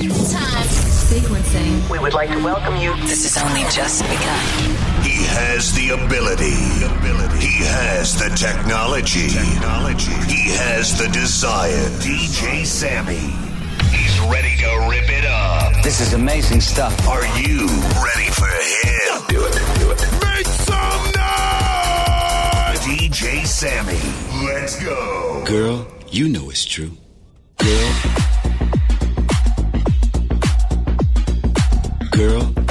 time. Sequencing. We would like to welcome you. This is only just begun. He has the ability. He has the technology. technology. He has the desire. DJ Sammy. He's ready to rip it up. This is amazing stuff. Are you ready for him? Do it. Do it. Make some noise! DJ Sammy. Let's go. Girl, you know it's true. Girl. girl.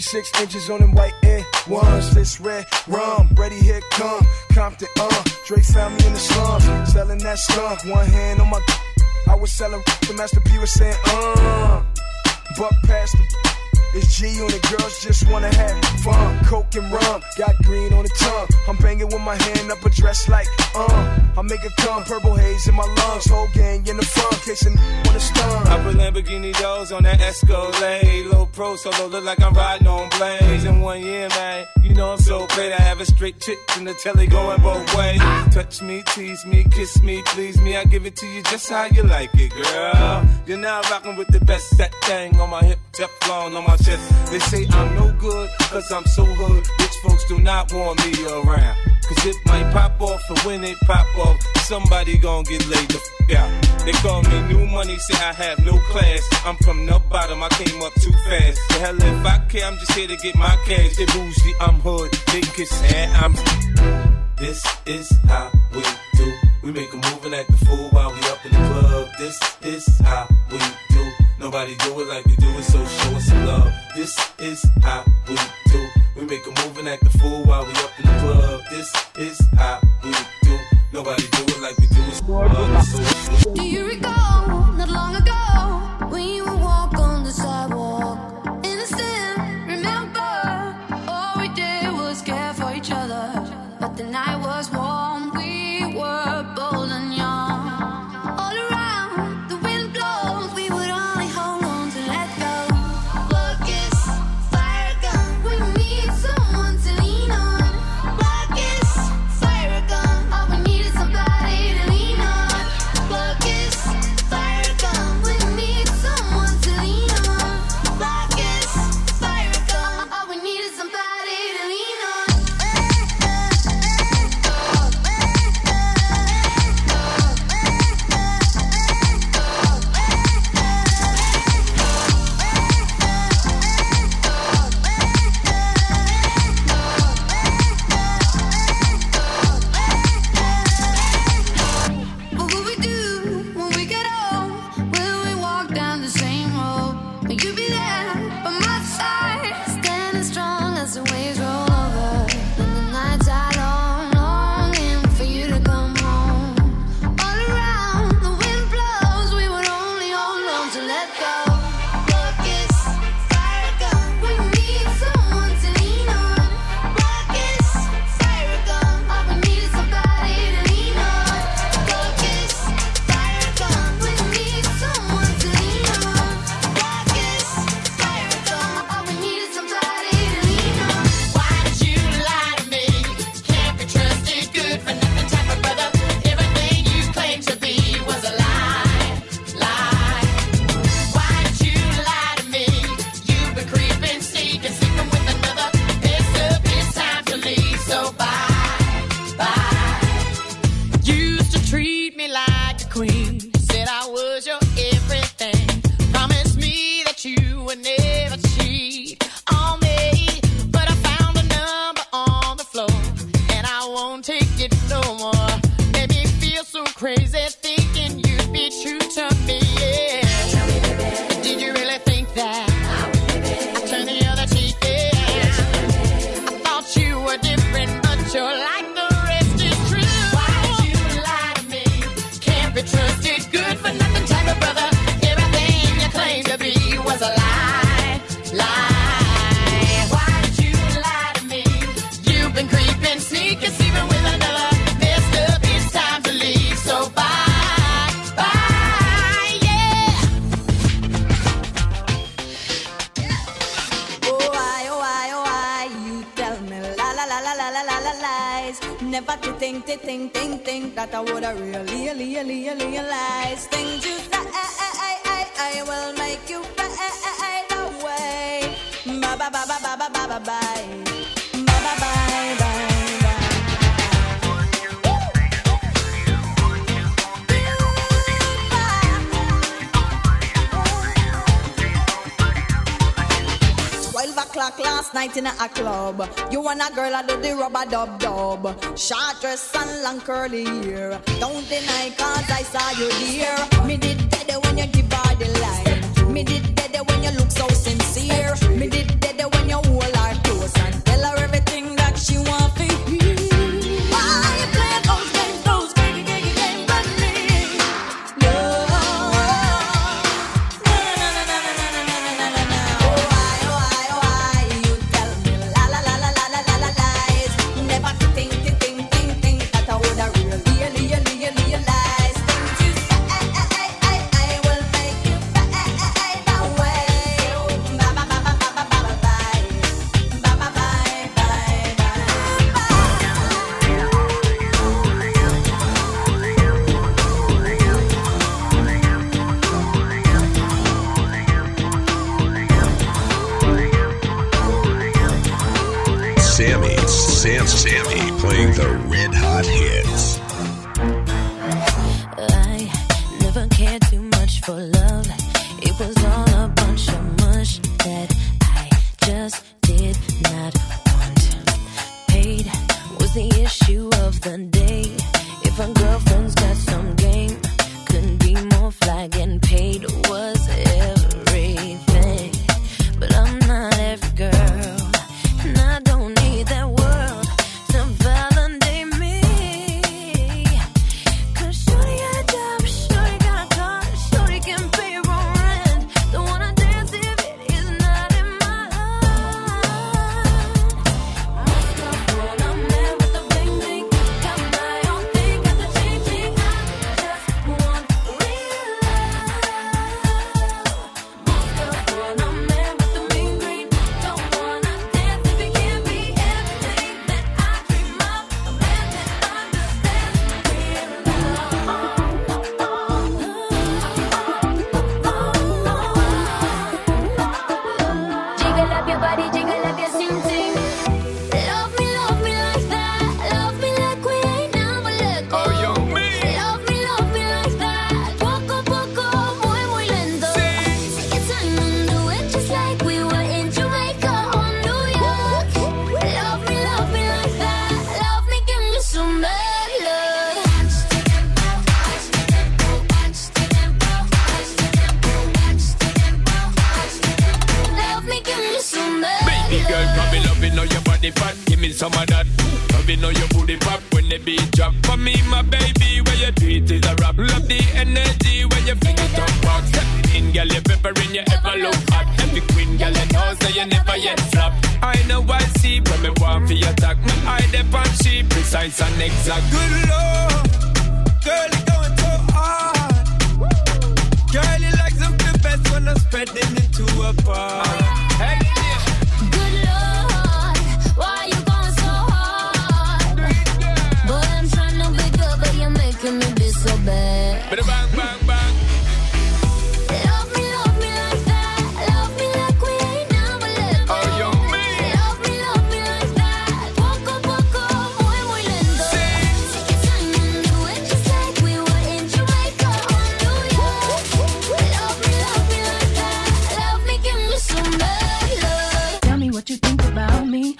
Six inches on them white air ones. This red rum, ready here come. Compton, uh. Dre found me in the slums, selling that skunk. One hand on my. I was selling. The Master P was saying, uh. Buck past the. It's G on the girls just wanna have fun. Coke and rum, got green on the tongue. I'm banging with my hand up a dress like, uh. I make it come, purple haze in my lungs. Whole gang in the front, casing on the stun. I put Lamborghini doors on that Escalade. Low pro solo, look like I'm riding on blades. In one year, man, you know I'm so great. I have a straight chick in the telly going both ways. Touch me, tease me, kiss me, please me. I give it to you just how you like it, girl. You're now rocking with the best that thing on my hip, Teflon on my chest. They say I'm no good, cause I'm so hood. Rich folks do not want me around. Cause it might pop off, and when it pop off, somebody gon' get laid the f out. They call me new money, say I have no class. I'm from the bottom, I came up too fast. The hell if I care, I'm just here to get my cash. They bougie, I'm hood, they kiss and I'm. This is how we do. We make a move and act the fool while we up in the club. This is how we do. Nobody do it like we do it, so show us some love. This is how we do. We make a move and act the fool while we up in the club. This is how we do. Nobody do it like we do it. Do you recall not long ago when you would walk on the sidewalk? in a club. You want a girl, I do the rubber dub dub. Short dress and long curly hair. Don't deny, cause I saw you here. Me did better when you give her the line. Me did better when you look so sincere. Me did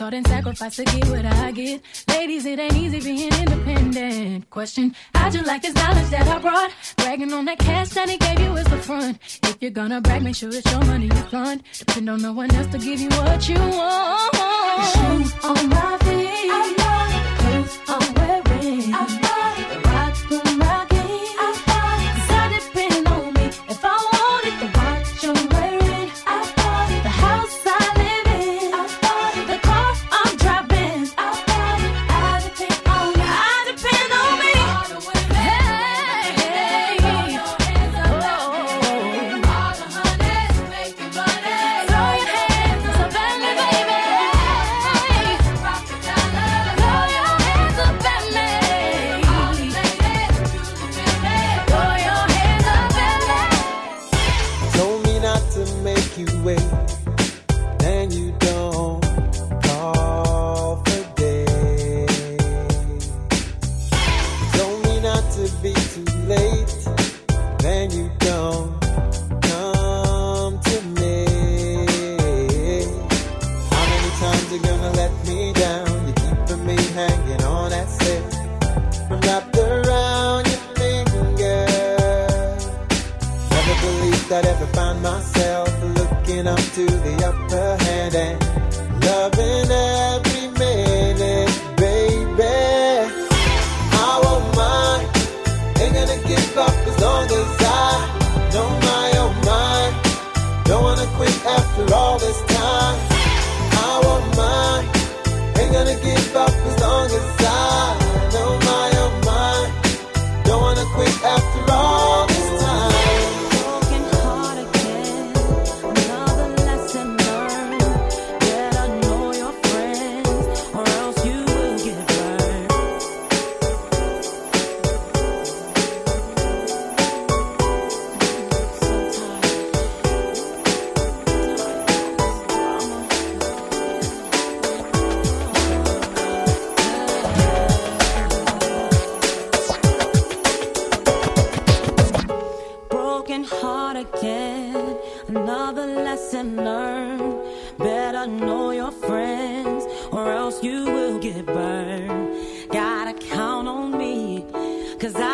worked and sacrificed to get what I get. Ladies, it ain't easy being independent. Question How'd you like this knowledge that I brought? Bragging on that cash that he gave you is the front. If you're gonna brag, make sure it's your money you fund. Depend on no one else to give you what you want. Shoes on my feet, I love clothes I'm wearing. I Cause I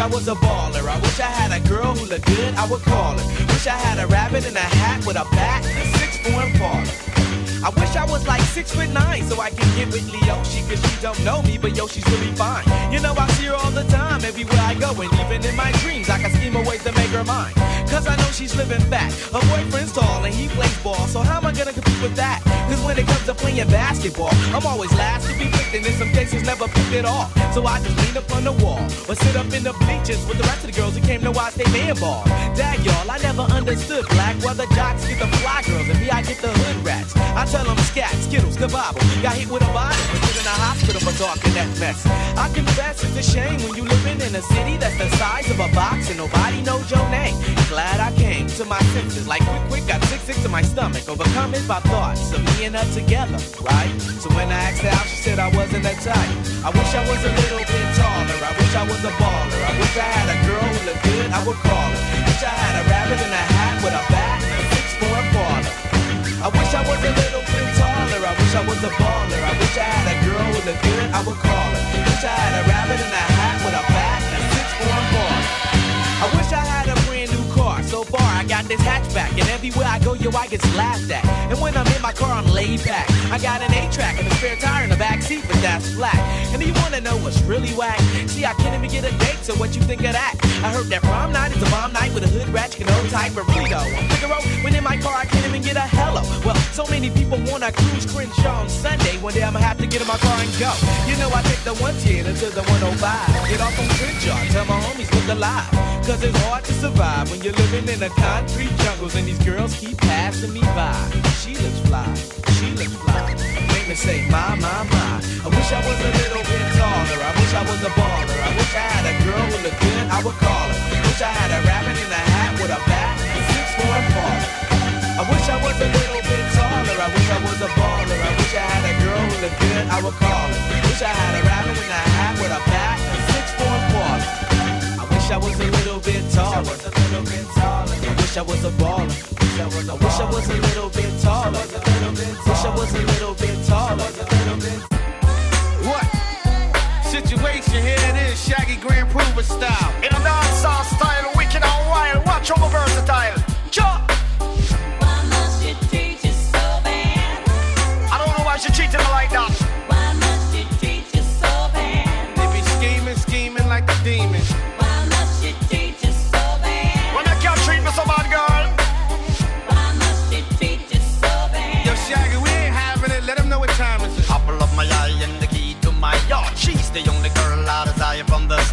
I was a baller. I wish I had a girl who looked good, I would call her. Wish I had a rabbit in a hat with a bat and a six four Impala. I wish I was like six foot nine so I can get with Leoshi cause she don't know me, but yo, she's really fine. You know, I see her all the time everywhere I go, and even in my dreams, I can scheme a ways to make her mine. Cause I know she's living fat. Her boyfriend's tall and he plays ball, so how am I gonna compete with that? Cause when it comes to playing basketball, I'm always last to be picked, and in some cases never picked at all. So I just lean up on the wall or sit up in the bleachers with the rest of the girls who came to watch they man ball. Dag y'all, I never understood black why the jocks get the fly girls and me I get the hood rats. I tell them scat, skittles, kabobble. Got hit with a bottle and put in a hospital for talking that mess. I confess it's a shame when you living in a city that's the size of a box and nobody knows your name. Glad I came to my senses like quick, quick, got sick, sick to my stomach. Overcome it by thoughts of me and her together, right? So when I asked her out, she said I wasn't that type. I wish I was a little bit taller. I wish I was a baller. I wish I had a girl who looked good, I would call A rabbit in a hat with a bat and a six four Impala. I wish I was a little bit taller. I wish I was a baller. I wish I had a girl who looked good, I would call her. Wish I had a rabbit in a hat this hatchback, and everywhere I go, yo, I get laughed at. And when I'm in my car, I'm laid back. I got an 8-track and a spare tire in the back seat, but that's flat. And you wanna know what's really whack? See, I can't even get a date, so what you think of that? I heard that prom night is a bomb night with a hood ratchet and no type of burrito. Figaro, when in my car, I can't even get a hello. Well, so many people wanna cruise Crenshaw on Sunday. One day I'ma have to get in my car and go. You know, I take the 110 until the 105. Get off on Crenshaw, tell my homies look alive. Cause it's hard to survive when you're living in the concrete jungles and these girls keep passing me by. She looks fly, she looks fly. Make me say, my, my, my. I wish I was a little bit taller. I wish I was a baller. I wish I had a girl who looked good, I would call her. Wish I had a rabbit in a hat with a bat and six foreign falls. I wish I was a little bit taller. I wish I was a baller. I wish I had a girl who looked good, I would call her. Wish I had a rabbit in a hat with a bat and six foreign falls taller. I was a little bit taller I wish I was a baller. I wish I was a little bit taller. Wish I was a little bit taller. What? Situation here it is, Shaggy Grand Puba style. In a dancehall style, wicked and wild. Watch how versatile. Chop.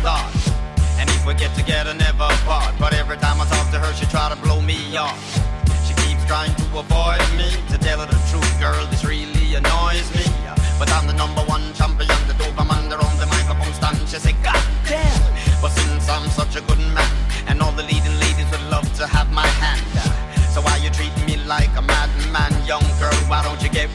Start. And if we get together, never part. But every time I talk to her, she try to blow me off. She keeps trying to avoid me. To tell her the truth, girl, this really annoys me. But I'm the number one champion, the Doberman, on the microphone stand. She say, God damn. But since I'm such a good man, and all the leading ladies would love to have my hand. So why you treating me like a madman, young girl? Why don't you get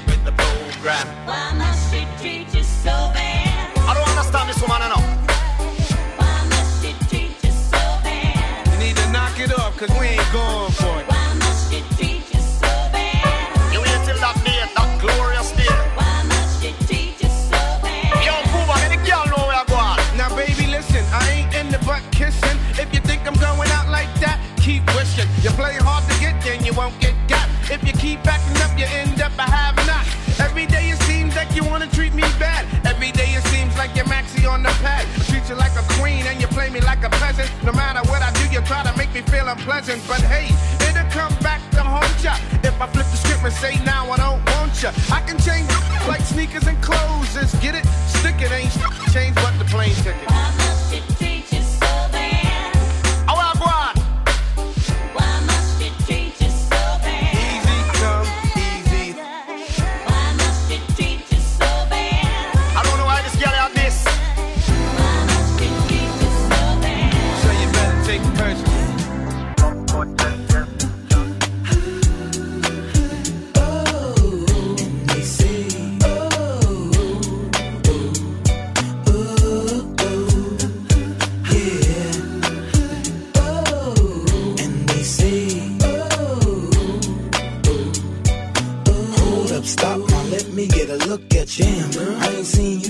peasant. No matter what I do, you try to make me feel unpleasant. But hey, it'll come back to haunt ya. If I flip the script and say now I don't want ya, I can change like sneakers and clothes. Just get it, stick it, ain't change but the plane ticket.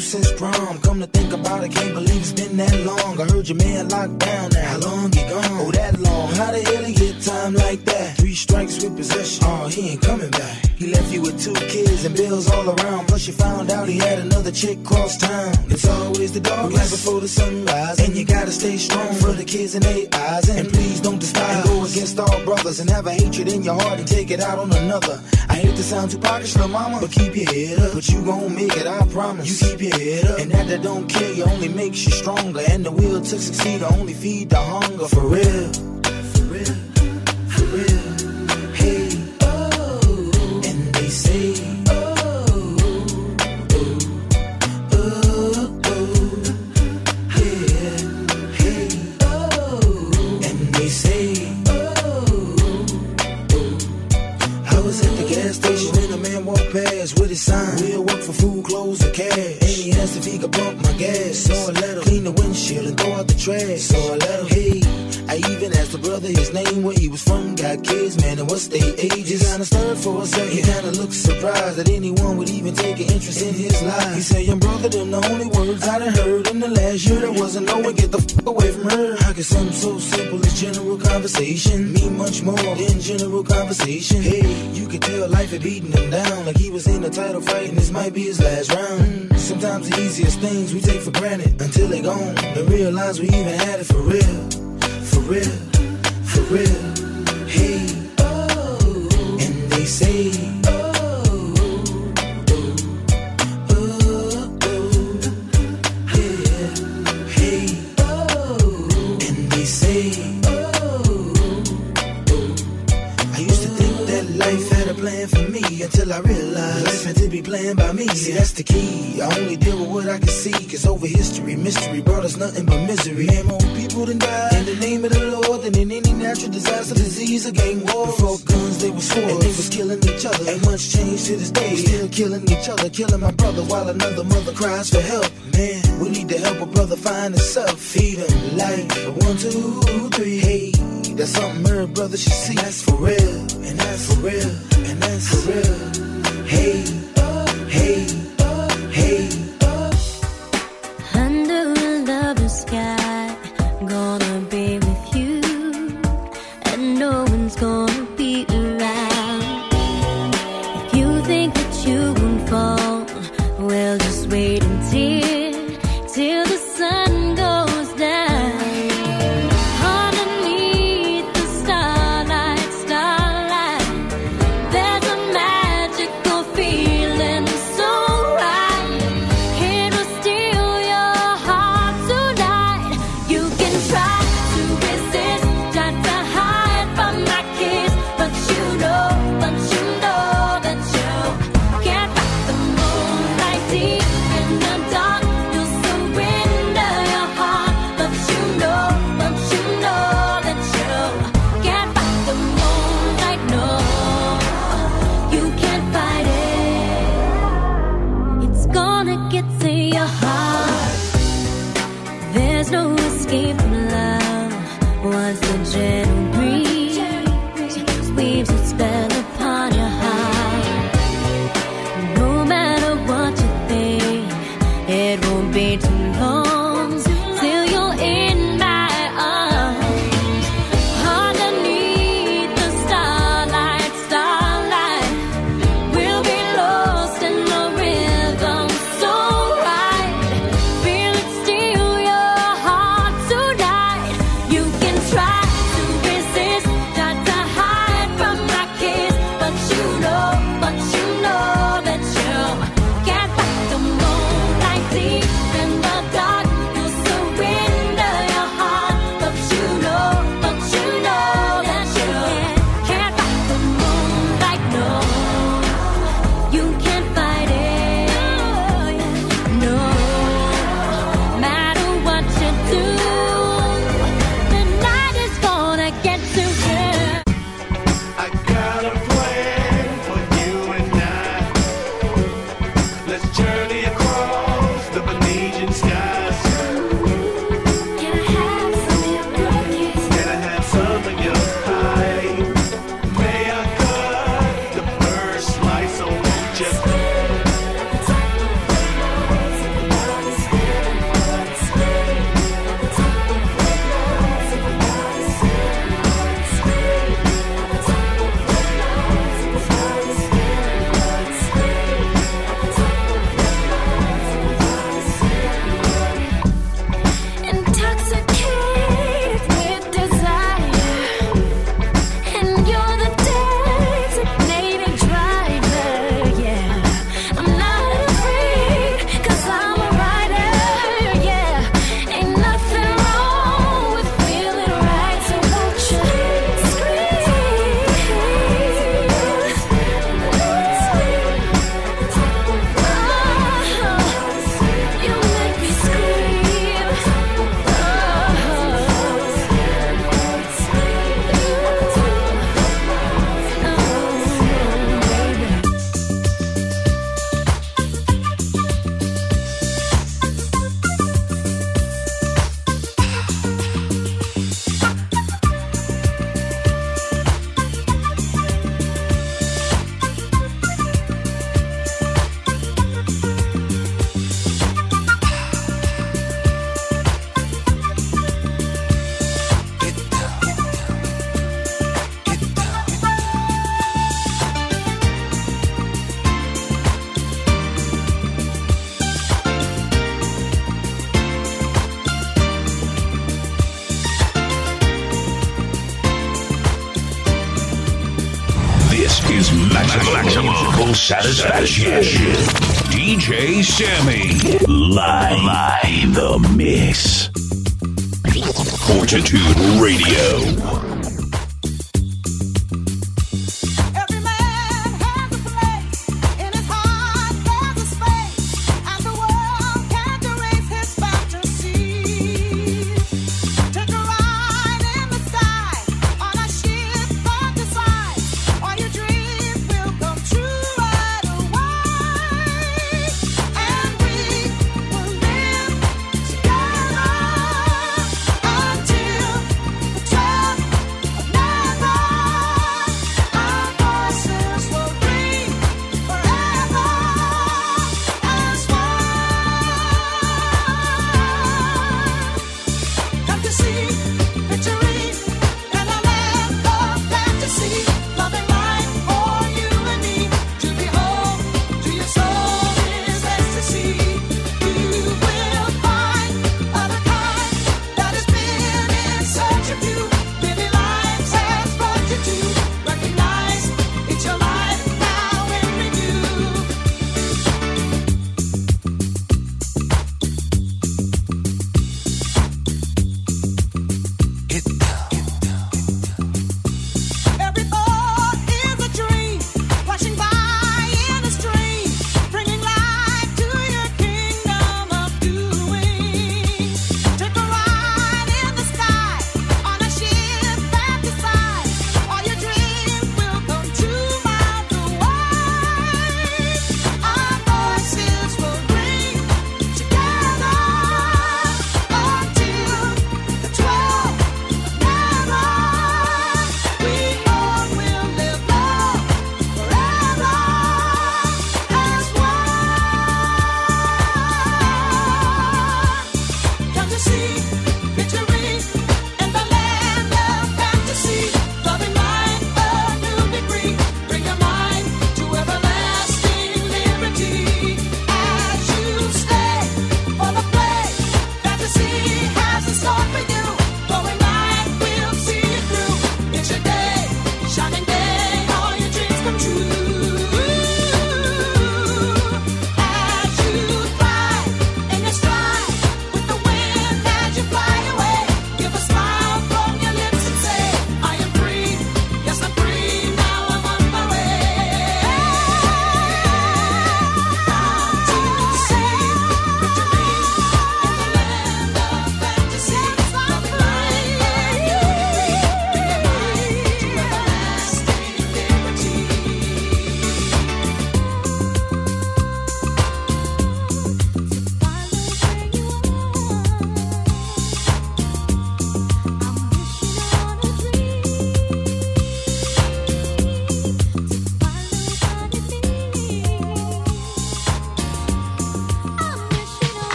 You since prom. Come to think about it, can't believe it's been that long. I heard your man locked down now. How long he gone? Oh, that long. How the hell he get time like that? Three strikes with possession. Oh, he ain't coming back. He left you with two kids bills all around. Plus you found out he had another chick cross town. It's always the dark right before the sunrise. And you gotta stay strong for the kids and their eyes. And please don't despise. And go against all brothers and have a hatred in your heart and take it out on another. I hate to sound too pockets, little mama, but keep your head up. But you gon' make it, I promise. You keep your head up. And that that don't kill you only makes you stronger. And the will to succeed only feed the hunger. For real. Sign. We'll work for food, clothes, or cash. And he asked if he could pump my gas. So I let him clean the windshield and throw out the trash. So I let him, hey. I even asked the brother his name, where he was from, got kids, man, and what's their ages. He Kinda stirred for a second. He kinda looked surprised that anyone would even take an interest in his life. He said, young brother, them the only words I done heard in the last year. There wasn't no one get the fuck away from her. How could something so simple as general conversation mean much more than general conversation? Hey, you could tell life had beaten him down like he was in a title fight and this might be his last round. Sometimes the easiest things we take for granted until they gone and realize we even had it for real, for real, for real. Hey, oh, and they say, oh, oh, oh, yeah, hey, oh, and they say, oh, oh. I used to think that life had a plan for me until I realized by me. See, that's the key. I only deal with what I can see. Cause over history, mystery brought us nothing but misery. And more people than died in the name of the Lord than in any natural disaster, disease, or gang war. Before guns, they were swords. And they was killing each other. Ain't much changed to this day. We still killing each other, killing my brother while another mother cries for help. Man, we need to help a brother find himself. Feed him like one, two, three. Hey, that's something her brother should see. And that's for real. And that's for real. And that's for real. Hey. Hey. DJ Sammy. Live. Live the mix. Fortitude Radio.